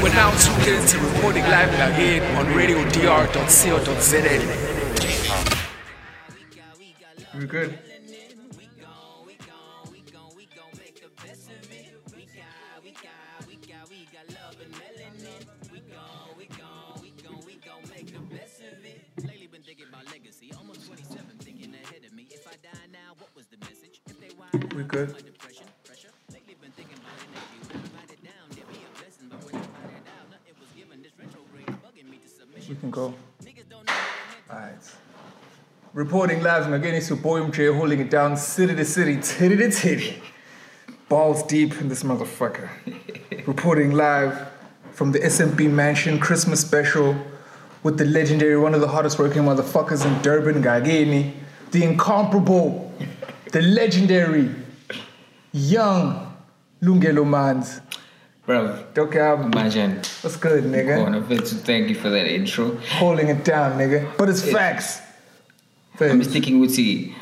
Are now tuned in to Reporting Live again on radiodr.co.za. We good? We good? Can go. Alright. Reporting live from again, it's your boy MJ holding it down city to city, titty to titty. Balls deep in this motherfucker. Reporting live from the SMP Mansion Christmas special with the legendary, one of the hardest working motherfuckers in Durban, Gageni, the incomparable, the legendary, young Lungelo Manzi. Bro, Doc album. imagine. What's good, nigga? Corner thank you for that intro. Holding it down, nigga. But it's facts. I'm Facts. sticking with you.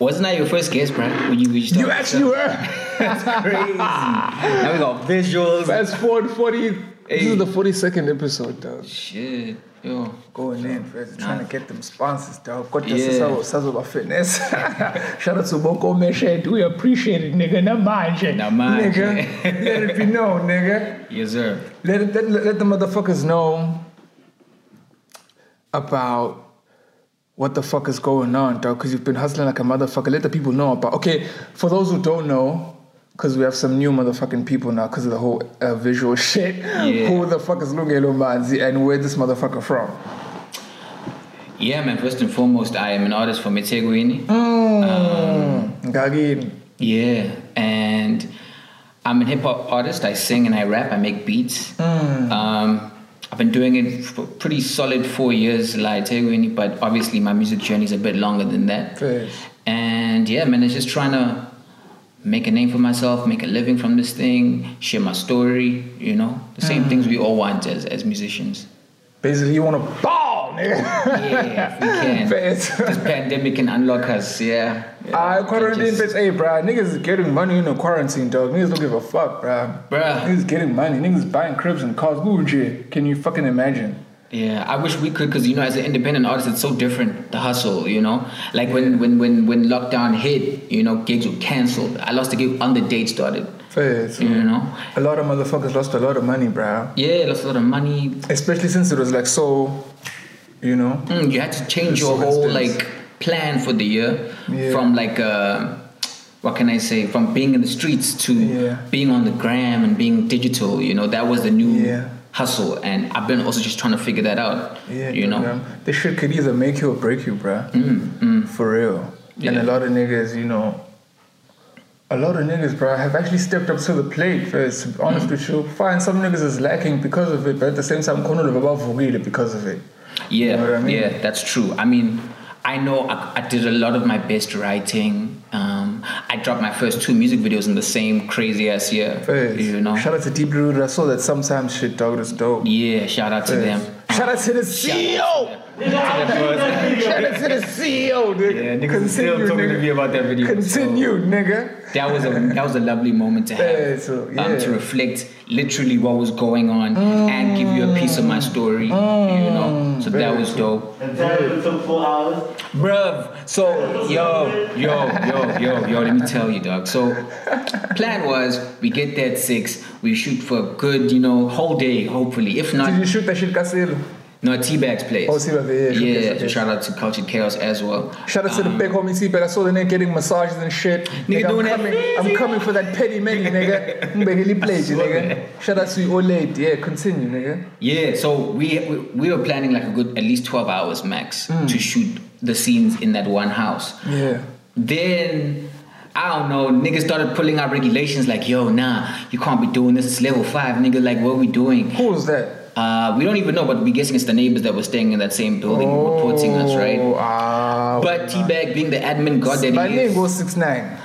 Wasn't I your first guest, bro? When you reached You actually were. That's crazy. now we got visuals. Fast forward 40. This is the 42nd episode, dog. Shit. Yo. Going in, first, trying to get them sponsors, dog. Got Yeah. this Sazoba Fitness. Shout out to Boko Meshed. We appreciate it, nigga. Namanje. Namanje. Nigga. Let it be known, nigga. Yes, sir. Let, it, let, let the motherfuckers know about what the fuck is going on, dog. Because you've been hustling like a motherfucker. Let the people know about. Okay, for those who don't know, because we have some new motherfucking people now because of the whole uh, visual shit. Yeah. Who the fuck is Lungelo Manzi and where this motherfucker from? Yeah, man. First and foremost, I am an artist from eThekwini. Mm. Ngagini. Yeah, and I'm a hip hop artist. I sing and I rap. I make beats. Mm. Um, I've been doing it for pretty solid four years, like Thekwini, but obviously my music journey is a bit longer than that. Fast. And yeah, man, it's just trying to make a name for myself, make a living from this thing, share my story. You know, the same Mm. things we all want as as musicians. Basically, you want to ball, nigga. Yeah, we can. Fast. this pandemic can unlock us. Yeah. yeah. I quarantine Just- bitch, hey, bruh. Niggas is getting money in the quarantine, dog. Niggas don't give a fuck, bruh. Bruh. Niggas getting money. Niggas buying cribs and cars. Gucci. Can you fucking imagine? Yeah, I wish we could, cause you know, as an independent artist, it's so different. The hustle, you know, like when when when when lockdown hit, you know, gigs were canceled. I lost a gig on the date started. Fast. You know, A lot of motherfuckers lost a lot of money, bro. yeah, lost a lot of money. Especially since it was like so, you know. Mm, you had to change your whole like plan for the year Yeah. from like uh, what can I say? From being in the streets to Yeah. being on the gram and being digital. You know, that was the new Yeah. Hustle, and I've been also just trying to figure that out. Yeah, you know. man. This shit could either make you or break you, bruh. Mm, For real. And a lot of niggas, you know, a lot of niggas, bro, have actually stepped up to the plate. First, to be honest with you, fine, some niggas is lacking because of it, but at the same time, kono Vugile because of it. Yeah, You know what I mean? yeah, that's true. I mean, I know I, I did a lot of my best writing. I dropped my first two music videos in the same crazy ass year. First, You know? Shout out to Deep Rooted. I saw that sometimes shit, dog. That's dope. yeah, shout out to them. Shout out to the CEO. Shout out to the CEO, nigga. Yeah, niggas still Continue, talking to nigga. me about that video. Continue, nigga. That was a that was a lovely moment to have. Yeah, so, yeah. um, to reflect literally what was going on and give you a piece of my story. You know, so that Very was dope. And tell him it took four hours. Bruv, so yo, yo, yo, yo, yo, let me tell you, dog. So, plan was we get there at six, we shoot for a good, you know, whole day, hopefully. If not Did you shoot that shit, Caselo? No, T-Bag's place. Oh, T-Bag, yeah, yeah. that shit. shout out to Cultured Chaos as well. Shout out to the big um, homie T-Bag. I saw the nigga getting massages and shit. Nigga I'm doing that coming, I'm coming for that petty money, nigga. Mbegeli you, nigga. Shout out to you, Olate. Yeah, continue, nigga. Yeah, so we, we we were planning like a good at least twelve hours max mm. to shoot the scenes in that one house. Yeah. Then I don't know, niggas started pulling out regulations like, yo, nah, you can't be doing this. It's level five, nigga. Like, what are we doing? Who was that? Uh, we don't even know, but we're guessing it's the neighbors that were staying in that same building reporting us, Oh, right? Ah. But T-Bag being the admin god that he is, six nine.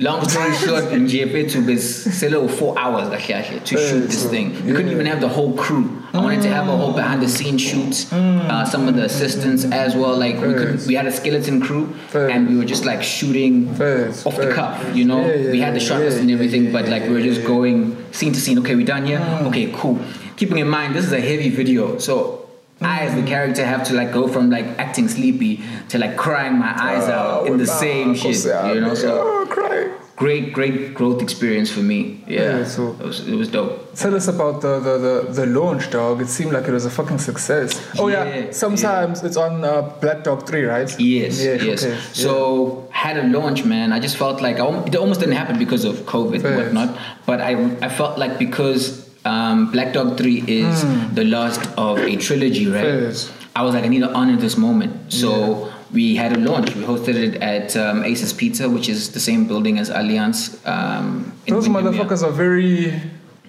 long story short, to is still four hours like, yeah, yeah, to shoot this thing. We couldn't even have the whole crew. I wanted to have a whole behind the scenes shoots, uh, some of the assistants as well. Like we could, we had a skeleton crew, and we were just like shooting off the cuff. You know, we had the yeah, shot list yeah, and everything, but like we were just going scene to scene. Okay, we're done here. Okay, cool. Keeping in mind this is a heavy video, so I as the character have to like go from like acting sleepy to like crying my eyes out in the same shit. You know, so oh, crying. great, great growth experience for me. Yeah, Yeah, so- it was, it was dope. Tell us about the, the, the, the launch, dog. It seemed like it was a fucking success. Oh yeah, Yeah, sometimes it's on uh, Black Dog Three, right? Yes, Yeah, yes. okay, So had a launch, man. I just felt like I, it almost didn't happen because of COVID and whatnot. But I, I felt like because um, Black Dog Three is the last of a trilogy, right? Facts. I was like, I need to honor this moment. So we had a launch. We hosted it at um, Aces Pizza, which is the same building as Alliance. Um, Those Windermere. motherfuckers are very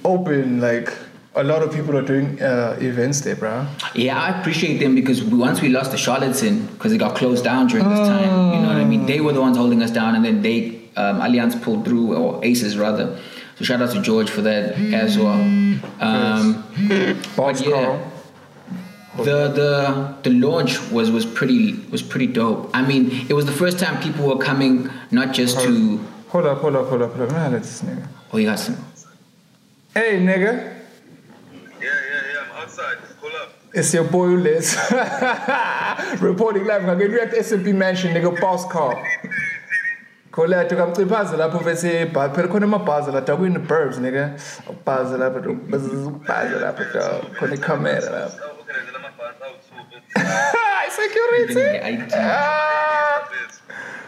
open. Like a lot of people are doing uh, events there, bro. Yeah, I appreciate them because we, once we lost the Charlatan because it got closed down during this time, you know what I mean? They were the ones holding us down, and then they um, Alliance pulled through, or Aces rather. So shout out to George for that as well. Um, Boss yeah. The the the launch was was pretty was pretty dope. I mean, it was the first time people were coming not just to Hold up, hold up, hold up, hold up. Man, let this nigga. oh you got some Hey, nigga. Yeah, yeah, yeah. I'm outside. Pull up. It's your boy Les. Reporting live I ngakeli at SMP Mansion nigga boss car. Kholathi kamciphaza lapho bese ibhazi phela khona amabhazi la dakwini burbs nika ubhazi lapho bezubhazi lapho khona icamera lapho security ah!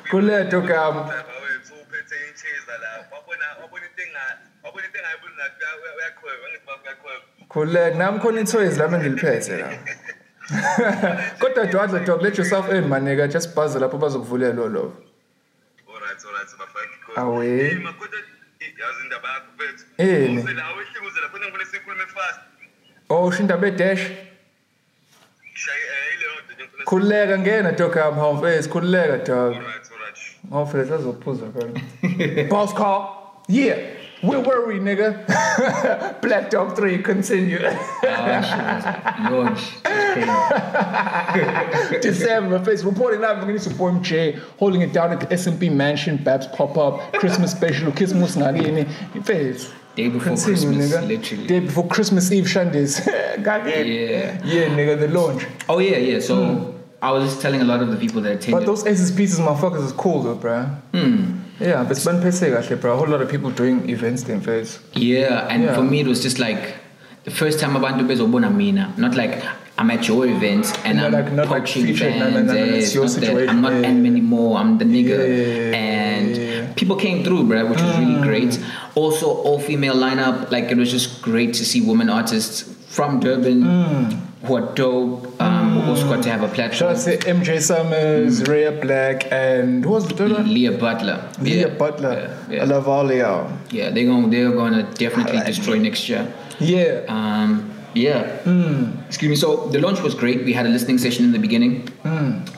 Kholathi kam uphethe inchiza la wabona wabona into engayo wabona into engayibona nathi uyaqhweba ngithi bakuyaqhweba Kholathi nami khona ithoyizi lami ngiliphethe la. Kodwa dwadla dog let yourself in maneka just buzz lapho bazokuvulela lo lovo. alright alright bafake because awe. Makoda yazi indaba yakho bethu ene lawe ehlinguzela kodwa ngibona sikhulume fast. Oh usho indaba edash khululeka ngena dog am home face khululeka dog. Alright alright ngofela sazophuza khona boss call. Yeah. Where were we, nigga? Black Dog 3, continue. crazy. December, face reporting live. To support MJ, holding it down at the SMP Mansion, Babs pop up, Christmas special, Christmas Nagini. Face. Day before Continue, Christmas, nigga. literally. Day before Christmas Eve, Shandays. Got it? Yeah. Yeah, nigga, the launch. Oh yeah, yeah. So I was just telling a lot of the people that attended. But those pieces, motherfuckers, is cool, though, bruh. Hmm. Yeah, but it's been actually, bro. A whole lot of people doing events then, face. Yeah, and Yeah. for me it was just like the first time abantu bezobona mina. Not like I'm at your event and Not I'm like- not like poaching featured, no, no, no, no, it's your not that. I'm not yeah. M anymore. I'm the nigga. Yeah, and. Mm. people came through, bro, which was really great. Also, all female lineup. Like it was just great to see women artists from Durban who are dope. Um, who also got to have a Mm. Shout platform. out to MJ Summers, Rhea Black, and who was the third one? Leah Butler. Leah Yeah, Butler. Yeah, yeah. I love all y'all. Yeah, they're going. They're going to definitely Alright. destroy next year. Yeah. Um, yeah. Excuse me. So the launch was great. We had a listening session in the beginning.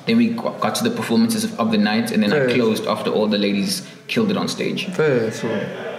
Then we got to the performances of, of the night, and then I closed after all the ladies killed it on stage. Fair, so.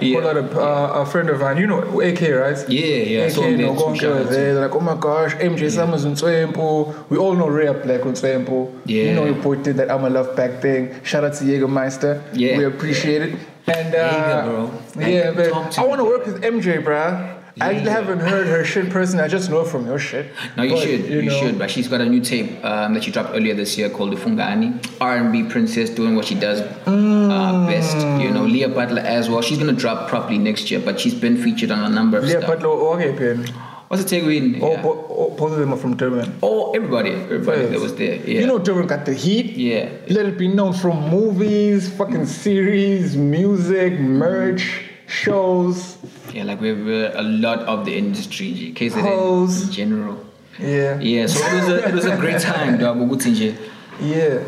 Yeah. Lot of, uh, a friend of mine, you know, AK, right? Yeah, yeah. AK, him there no Gonka shout out was to there. They're like, oh my gosh, MJ Summers and Swempo. We all know Rhea Black and Swempo. You Yeah. know, your boy did that I'm a Love Back thing. Shout out to Jägermeister. Yeah. We appreciate it. And, uh, Jaeger, bro. yeah, but I want to work with MJ, bruh. I Yeah. haven't heard her shit personally. I just know from your shit. No, you But, should. You, know, should. But she's got a new tape um, that she dropped earlier this year called "Ufungani." R&B princess doing what she does uh, best. You know, Leah Butler as well. She's gonna drop properly next year, but she's been featured on a number of Leah stuff. Butler, okay, pen. What's the take in? Oh, Yeah. bo- oh, both of them are from Durban. Oh, everybody, everybody Yes. that was there. Yeah. You know, Durban got the heat. Yeah. Let it be known from movies, fucking series, music, merch, shows. Yeah, like we're, we're uh, a lot of the industry, Hoes. in general. Yeah. Yeah, so it was a, it was a great time, dog. Yeah.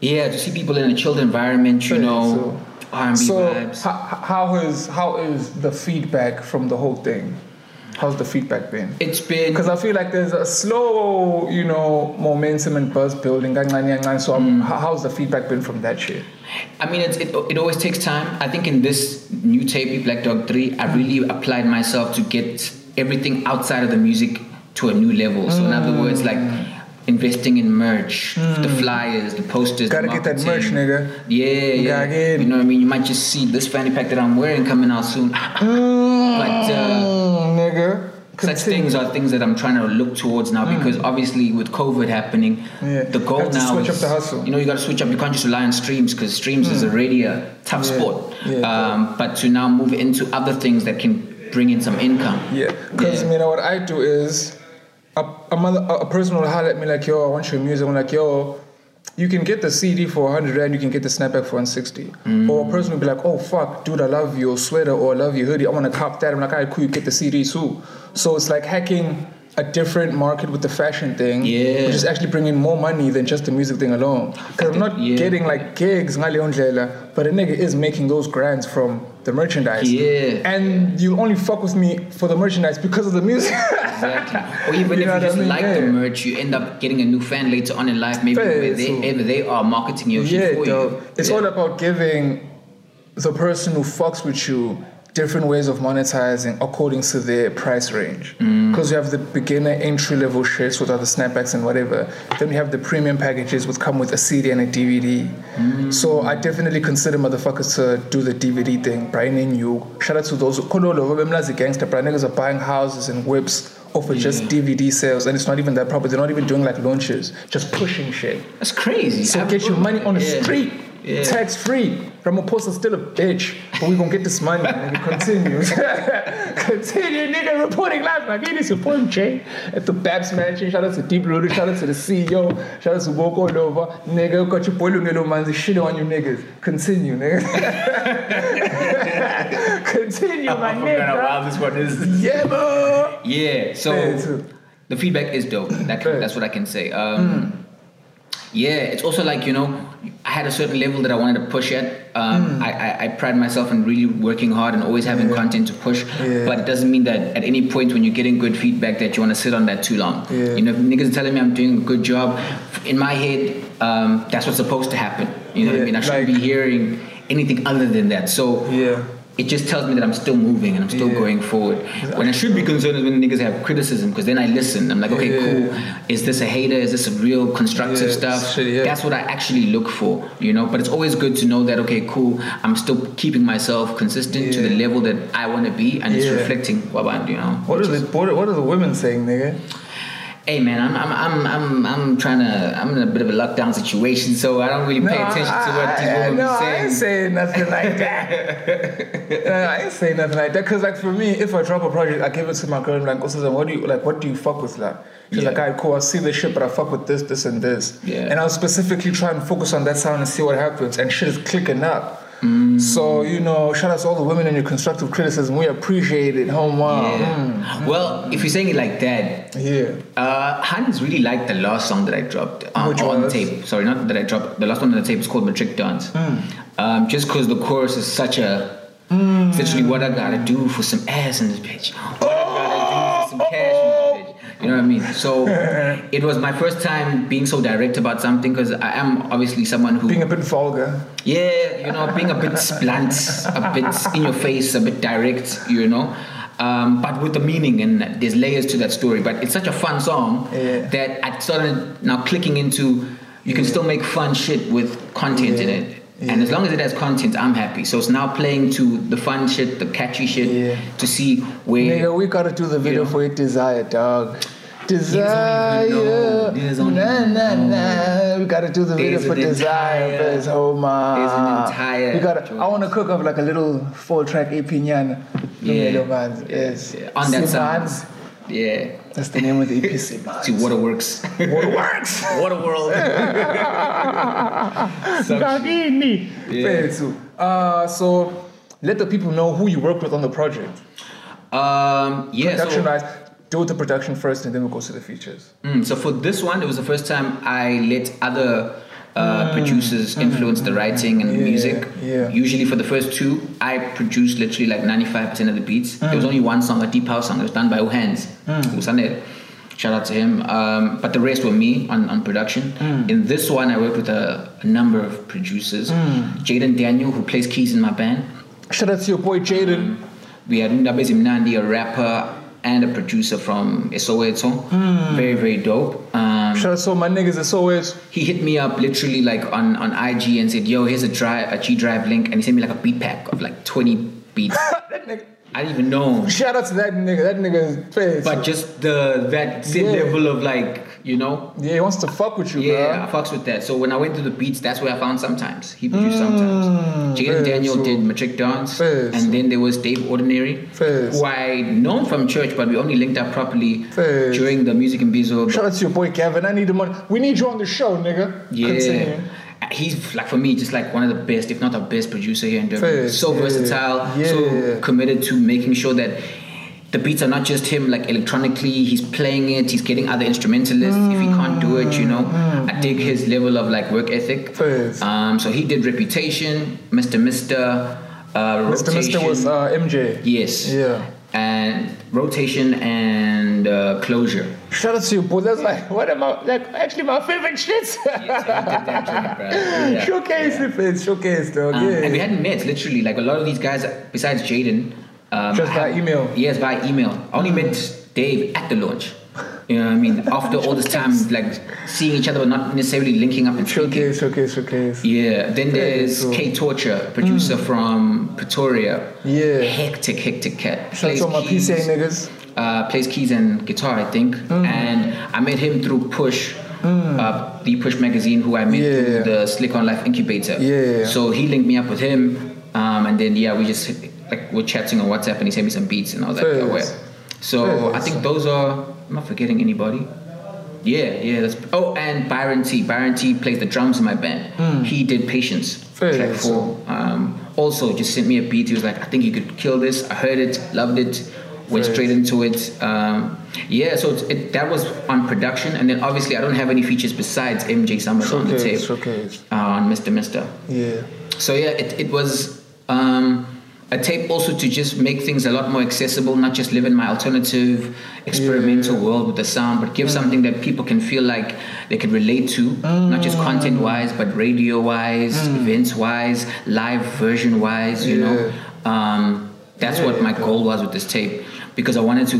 Yeah, to see people in a chilled environment, you Yeah, know, so- R&B So, vibes. ho- how is how is the feedback from the whole thing? How's the feedback been? It's been Because I feel like there's a slow, you know, momentum and buzz building. So, um, Mm. how's the feedback been from that shit? I mean, it's, it, it always takes time. I think in this new tape, Black Dog 3, I really applied myself to get everything outside of the music to a new level. So, in other words, like investing in merch, the flyers, the posters. Mm. Gotta get that merch, nigga. Yeah, yeah. You know what I mean? You might just see this fanny pack that I'm wearing coming out soon. But, uh, Mm, nigga. such things are things that I'm trying to look towards now because obviously with COVID happening, Yeah. the goal to now switch is up the hustle. you know you got to switch up. You can't just rely on streams because streams is already a tough Yeah. sport. Yeah, um, but to now move into other things that can bring in some income. Yeah, because you know what I do is a, a, mother, a person will holler at me like, yo, I want your music. I'm like, yo, you can get the CD for 100 rand, you can get the snapback for 160. Mm. Or a person will be like, oh, fuck, dude, I love your sweater or I love your hoodie. I want to cop that. I'm like, all right, cool, you get the CD too. So it's like hacking a different market with the fashion thing, Yeah. which is actually bringing more money than just the music thing alone. Because I'm not Yeah. getting like gigs, but a nigga is making those grants from the merchandise. Yeah. And you only fuck with me for the merchandise because of the music. Exactly. Or even You if you what I just mean? like the merch, you end up getting a new fan later on in life. Maybe where they, so- they are marketing your shit yeah, for dog. you. It's Yeah. all about giving the person who fucks with you different ways of monetizing according to their price range. Mm. Because you have the beginner entry level shits with other snapbacks and whatever. Then you have the premium packages which come with a CD and a DVD. Mm. So I definitely consider motherfuckers to do the DVD thing. Brian and you. Shout out to those who gangster, but niggas are buying houses and whips off of just DVD sales and it's not even that proper. They're not even doing like launches, just pushing shit. That's crazy. So I've- get your money on the Yeah. street, Yeah. tax free. Ramaphosa's still a bitch, but we're gonna get this money. Nigga, continue, continue, nigga. Reporting live like it is your point, Jay. At the Babs Mansion. Shout out to Deep Rooted. Shout out to the CEO. Shout out to Woko Lova. Nigga, got your boy Lungelo Manzi shit on you niggas. Continue, nigga. continue, my nigga. this one is. Yeah, bro. Yeah, so the feedback is dope. That, Fair. that's what I can say. Um, Yeah, it's also like you know, I had a certain level that I wanted to push at. Um, I, I, I pride myself in really working hard and always having content to push. Yeah. But it doesn't mean that at any point when you're getting good feedback that you want to sit on that too long. Yeah. You know, if niggas are telling me I'm doing a good job, in my head, um, that's what's supposed to happen. You know what I mean? I shouldn't like- be hearing anything other than that. So Yeah. It just tells me that I'm still moving and I'm still Yeah. going forward. When I should be concerned is when niggas have criticism because then I listen. I'm like, okay, Yeah. cool. Is this a hater? Is this a real constructive Yeah, stuff? shit. That's what I actually look for, you know. But it's always good to know that okay, cool. I'm still keeping myself consistent to the level that I want to be, and it's reflecting what I, you know. What are is- the what are the women saying, nigga? Hey man, I'm I'm I'm I'm I'm trying to I'm in a bit of a lockdown situation, so I don't really pay attention to what these I, women no, be I ain't saying nothing like that. No, I ain't saying nothing like that. Cause like for me, if I drop a project, I give it to my girl. I'm like, oh, what do you like? What do you fuck with, like? She's Yeah. like, alright, cool. I see this shit, but I fuck with this, this, and this. Yeah. And I'll specifically try and focus on that sound and see what happens. And shit is clicking up. Mm. So you know, shout out to all the women in your constructive criticism. We appreciate it. Home wow. Yeah. Well, if you're saying it like that, Yeah. Uh, Hans really liked the last song that I dropped um, Which on was? tape. Sorry, not that I dropped. The last one on the tape is called Matric Dance. Hmm. Um, just because the chorus is such a. It's literally what I gotta do for some ass in this bitch. What I gotta do for some cash in this bitch. You know what I mean? So it was my first time being so direct about something because I am obviously someone who. Being a bit vulgar. Yeah, you know, being a bit blunt, a bit in your face, a bit direct, you know. Um, but with the meaning and there's layers to that story. But it's such a fun song Yeah. that I started now clicking into. You can still make fun shit with content in Yeah. and as long as it has content, I'm happy. So it's now playing to the fun shit, the catchy shit, Yeah. to see where. Nigga, we gotta do the video know? for it, Desire, dog. Niggas don't even know. Desire, nah, nah, nah. We gotta do the video There's for Desire, entire- first, oh Homa. there's an entire We gotta. I wanna cook up like a little four-track EP, nyana. Yeah. Yes. Yeah, on that sound. Simans. Yeah, That's the name of the EP. Simans. to Waterworks. Waterworks. Waterworld. Some shit. Gagini. Fair. Uh, so let the people know who you worked with on the project. Um, yeah, so- Production wise, do the production first, and then we'll go to the features. Mm, so for this one, it was the first time I let other uh, producers influence the writing and the Mm. Yeah, music. yeah. Usually for the first two, I produced literally like 95% of the beats. There Mm. was only one song, a deep house song, that was done by Uhans, Usanel. Shout out to him. Um, but the rest were me on, on production. Mm. In this one, I worked with a, a number of producers. Mm. Jaden Daniel, who plays keys in my band. Shout out to your boy Jaden. We had Ndabezi Mnandi, a rapper and a producer from Soweto. Hmm. Very, very dope. Um, Shout out to my niggas as always. he hit me up literally like on, on IG and said, "Yo, here's a drive, a G Drive link," and he sent me like a beat pack of like 20 beats. that nigga. I didn't even know. him. Shout out to that nigga. That nigga is face. But just the that same Yeah. level of like, you know, yeah, he wants to fuck with you, yeah, I fucks with that. So when I went to the beats, that's where I found sometimes. He produced sometimes. Mm, Jaden Daniel so- did Matric Dance, fair, and then there was Dave Ordinary, Fair. who I known from church, but we only linked up properly Fair. during the Music and Bizo. Shout out to your boy Kevin. I need the money. We need you on the show, nigga. Yeah. Continue. He's like for me, just like one of the best, if not the best producer here in Durban. So yeah, versatile, yeah. so committed to making sure that the beats are not just him like electronically, he's playing it, he's getting other instrumentalists. If he can't do it, you know. I dig his level of like work ethic. Um, so he did Reputation, Mr. Mister, uh, Mr. Mister was uh, MJ. yes. Yeah. And Rotation and uh, Closure. Shout out to your boy. That's like one of my like actually my favorite shits. Yes, he did that joint, bro. Yeah. Showcase the face, showcase dog. Um, yeah. And we hadn't met, literally. Like a lot of these guys, besides Jaden, um, Just by email. Yes, by email. I only met Dave at the launch. You know what I mean? After all this time, like seeing each other, but not necessarily linking up and speaking. showcase, showcase, showcase. Yeah. Then there's. K Torture, producer from Pretoria. Yeah. Hectic, hectic cat. Shout out to my PCA niggas. Uh, plays keys and guitar, I think. Mm. And I met him through Push, uh, the Push magazine, who I met Yeah. through the Slick on Life incubator. Yeah. So he linked me up with him, um, and then yeah, we just like we're chatting on WhatsApp, and he sent me some beats, and I was like, Fairs. oh, where? So I think those are. I'm not forgetting anybody. Yeah, yeah. That's oh, and Byron T. Byron T. plays the drums in my band. He did Patience, track four. Um, also, just sent me a beat. He was like, I think you could kill this. I heard it, loved it, went Fairs. straight into it. Um, yeah, so it's, it, that was on production, and then obviously I don't have any features besides MJ Summers on the tape showcase. uh, on Mr. Mister. Yeah. So yeah, it, it was um, a tape also to just make things a lot more accessible, not just live in my alternative, experimental Yeah. world with the sound, but give something that people can feel like they can relate to, not just content wise, but radio wise, events wise, live version wise, you know. Um, that's what my goal was with this tape because I wanted to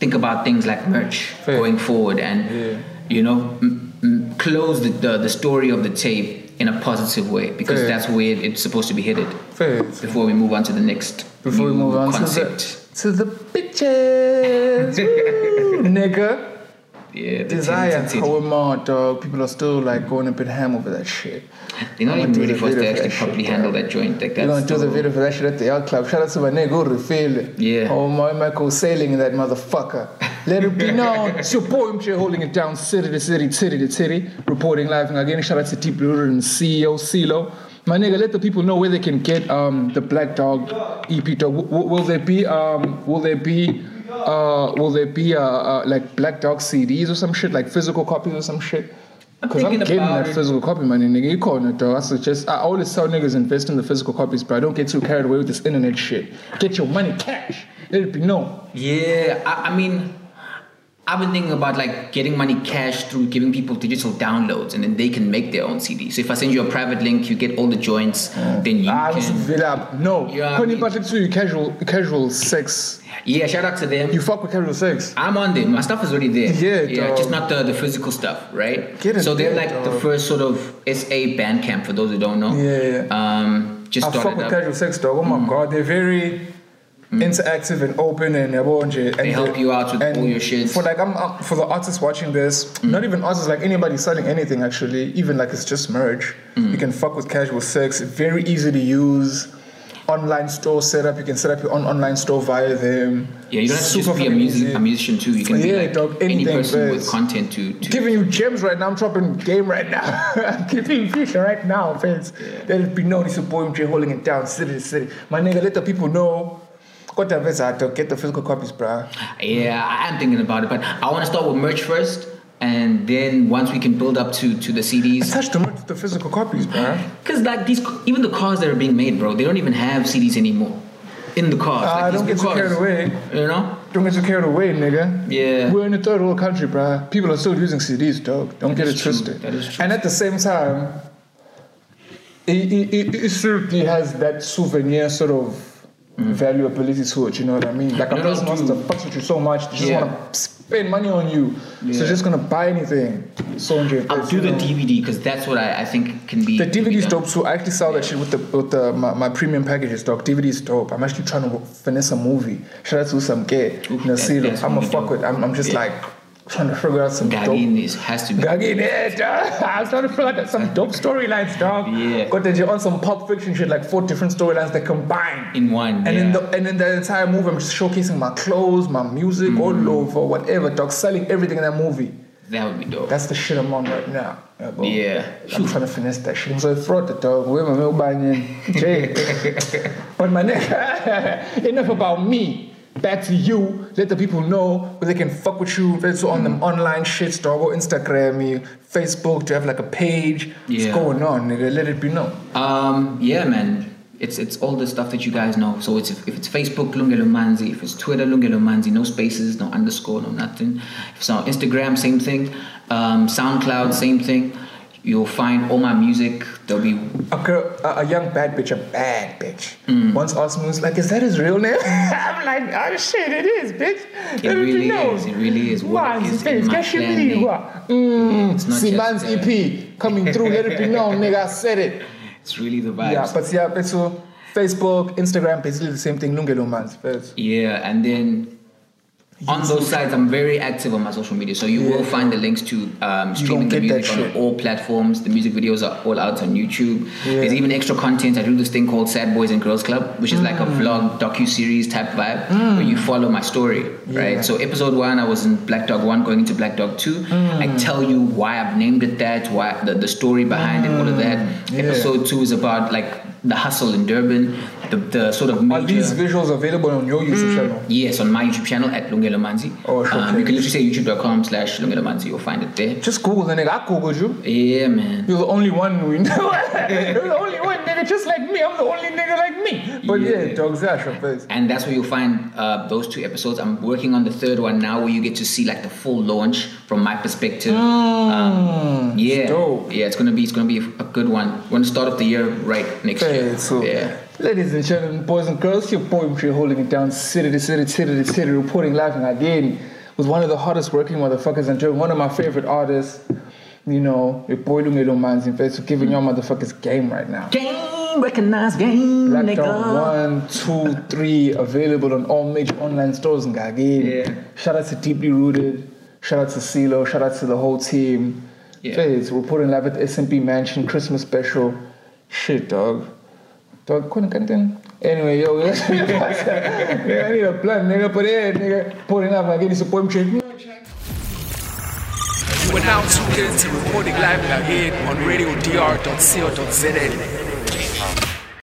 think about things like merch Fair. going forward and Yeah. you know m- m- close the, the, the story of the tape in a positive way because Fair. that's where it's supposed to be headed Fair. before we move on to the next Before we move on concept. to the to the bitches, Woo, nigga. Yeah, the Desire, how dog. People are still like going a bit ham over that shit. They're not I'ma even ready for us to actually properly shit, handle that joint. Like We're gonna do the video for that shit at the yacht club. Shout out to my nigga refill Yeah. Oh my Michael sailing in that motherfucker. Let it be known. It's your boy MJ holding it down city to city, titty to titty. Reporting live. And again, shout out to Deep Rooted and CEO CeeLo. My nigga, let the people know where they can get um, the Black Dog EP. Dog. W- will there be um, will there be uh, will there be uh, uh, like Black Dog CDs or some shit, like physical copies or some shit? Because I'm, thinking getting that it. physical copy money, nigga. You calling it though? I suggest I always tell niggas invest in the physical copies, bro. Don't get too carried away with this internet shit. Get your money cash. Let it be known. Yeah, I, I mean, I've been thinking about like getting money cash through giving people digital downloads, and then they can make their own CD. So if I send you a private link, you get all the joints. Then you Ah, can. fill up. No. Yeah, Honey, mean- but it's you casual casual sex. Yeah, shout out to them. You fuck with casual sex. I'm on them. My stuff is already there. Yeah, yeah, dog. just not the, the physical stuff, right? Get in so they're like the first sort of SA band camp for those who don't know. Yeah. yeah. Um, just I fuck with up. casual sex, dog. Oh my god, they're very Hmm. interactive and open and yabo nje, and They help you out with all your shit. For like, I'm, I'm for the artists watching this, hmm. not even artists, like anybody selling anything actually, even like it's just merch. Hmm. You can fuck with casual sex. Very easy to use. Online store setup. You can set up your own online store via them. Yeah, you don't have to just be a, music, a musician too. You can be Yeah, like dog, any person with content to. to giving you gems right now. I'm dropping game right now. I'm giving you future right now, fans. Let it be known. It's your boy MJ holding it down, city to city. My nigga, let the people know. Got that visa to get the physical copies, bruh. Yeah, I am thinking about it, but I want to start with merch first, and then once we can build up to to the CDs. Touch the merch the physical copies, bro. Because like these, even the cars that are being made, bro, they don't even have CDs anymore in the cars. Ah, like these don't get cars, carried away. You know? Don't get too carried away, nigga. Yeah. We're in a third world country, bro. People are still using CDs, dog. Don't get it true. twisted. That is true. And at the same time, it, it, it, it certainly has that souvenir sort of Mm-hmm. valuability to it. You know what I mean? Like a No, person wants to fuck with you so much, they just Yeah. want to spend money on you. So they're just gonna buy anything. So I'll do the DVD because that's what I, I think can be. The can be DVD is dope too. I actually sell that shit with the with the my, my premium packages, dog. DVD is dope. I'm actually trying to finesse a movie. Shout out to some gay that- I'm a fuck dope. with. I'm, I'm just Yeah. like trying to figure out some dope. Is has to be. Gagin, yeah. I'm trying to figure out some dope storylines, dog. Yeah. Got that you're on some pulp fiction shit, like four different storylines that combine. In one, And yeah. in the and in the entire movie, I'm just showcasing my clothes, my music, Mm. all over, whatever, dog. Selling everything in that movie. That would be dope. That's the shit I'm on right now. Yeah. Yeah. I'm trying to finesse that shit. I'm so fraud the dog. Where my milk buying Jay. But my nigga, enough about me. Back to you. Let the people know where they can fuck with you. That's on them online shits, dog. Or Instagram, Facebook. Do you have like a page? What's going on, nigga? Let it be known. Um, yeah, man. It's it's all the stuff that you guys know. So it's if it's Facebook Lungelo Manzi, if it's Twitter Lungelo Manzi, no spaces, no underscore, no nothing. If it's on Instagram, same thing. Um, SoundCloud, same thing. You'll find all my music. There'll be A girl, a, a young bad bitch, a bad bitch. Mm. Once asked me, was like, "Is that his real name?" I'm like, "Oh shit, it is, bitch." It Let really is. It really is. What Man's is in my clan believe name. what? Mm, It's not see, just, man's uh, EP coming through. Let it be known, nigga. I said it. it's really the vibes. Yeah, but yeah, but so Facebook, Instagram, basically the same thing. Lungelo Manzi. Yeah, and then on those sites, I'm very active on my social media, so you will find the links to um, streaming the music on all platforms. The music videos are all out on YouTube. Yeah. There's even extra content. I do this thing called Sad Boys and Girls Club, which is like Mm. a vlog docu series type vibe where you follow my story, right? Yeah. So episode one, I was in Black Dog One, going into Black Dog Two. I Mm. tell you why I've named it that, why the, the story behind it, all of that. Mm. Yeah. Episode two is about like the hustle in Durban, the, the sort of are these visuals available on your YouTube channel? Yes, on my YouTube channel at Lungelo Manzi. Oh, sure, um, you can literally say youtube.com slash Lungelo Manzi. You'll find it there. Just Google the nigga. I googled you. Yeah, man. You're the only one we know. You're the only one nigga just like me. I'm the only nigga like me. But yeah, Yeah. dogs your face. And that's where you'll find uh, those two episodes. I'm working on the third one now, where you get to see like the full launch from my perspective. Um, yeah, dope. yeah, it's gonna be it's gonna be a good one. We're gonna start off the year right next year. Hey, so, yeah. ladies and gentlemen, boys and girls, your boy MJ holding it down, city to city, city to city, reporting live in again with one of the hardest working motherfuckers in Germany, one of my favorite artists. You know, your boy Lungelo Manzi in face for giving y'all motherfuckers game right now. Game, recognize game, Black nigga. Dog 1, 2, 3, available on all major online stores in Gagin. Yeah. Shout out to Deeply Rooted. Shout out to CeeLo. Shout out to the whole team. Yeah. Feds, reporting live at the SMP Mansion Christmas special. Shit, dog. Dog, couldn't content. Anyway, yo, nigga, I need a plan, nigga. But yeah, nigga, putting up, I get you support me. You are now tuned in to Recording Live again on radio radiodr.co.za.